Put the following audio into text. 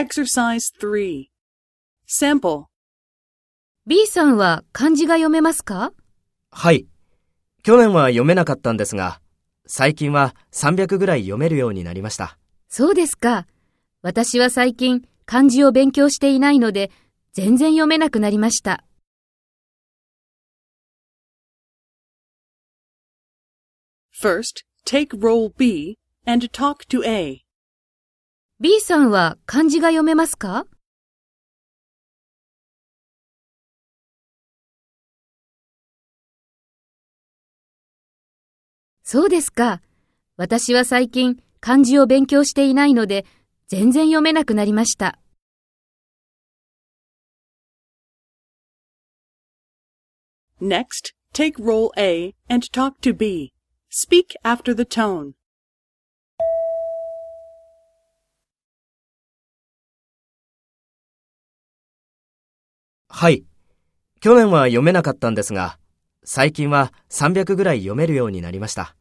Exercise 3 Sample B さんは漢字が読めますか？はい。去年は読めなかったんですが、最近は300ぐらい読めるようになりました。そうですか。私は最近漢字を勉強していないので、全然読めなくなりました。First, take role B and talk to A. B さんは漢字が読めますか？そうですか。私は最近漢字を勉強していないので、全然読めなくなりました。Next, take role A and talk to B. Speak after the tone. はい。去年は読めなかったんですが、最近は300ぐらい読めるようになりました。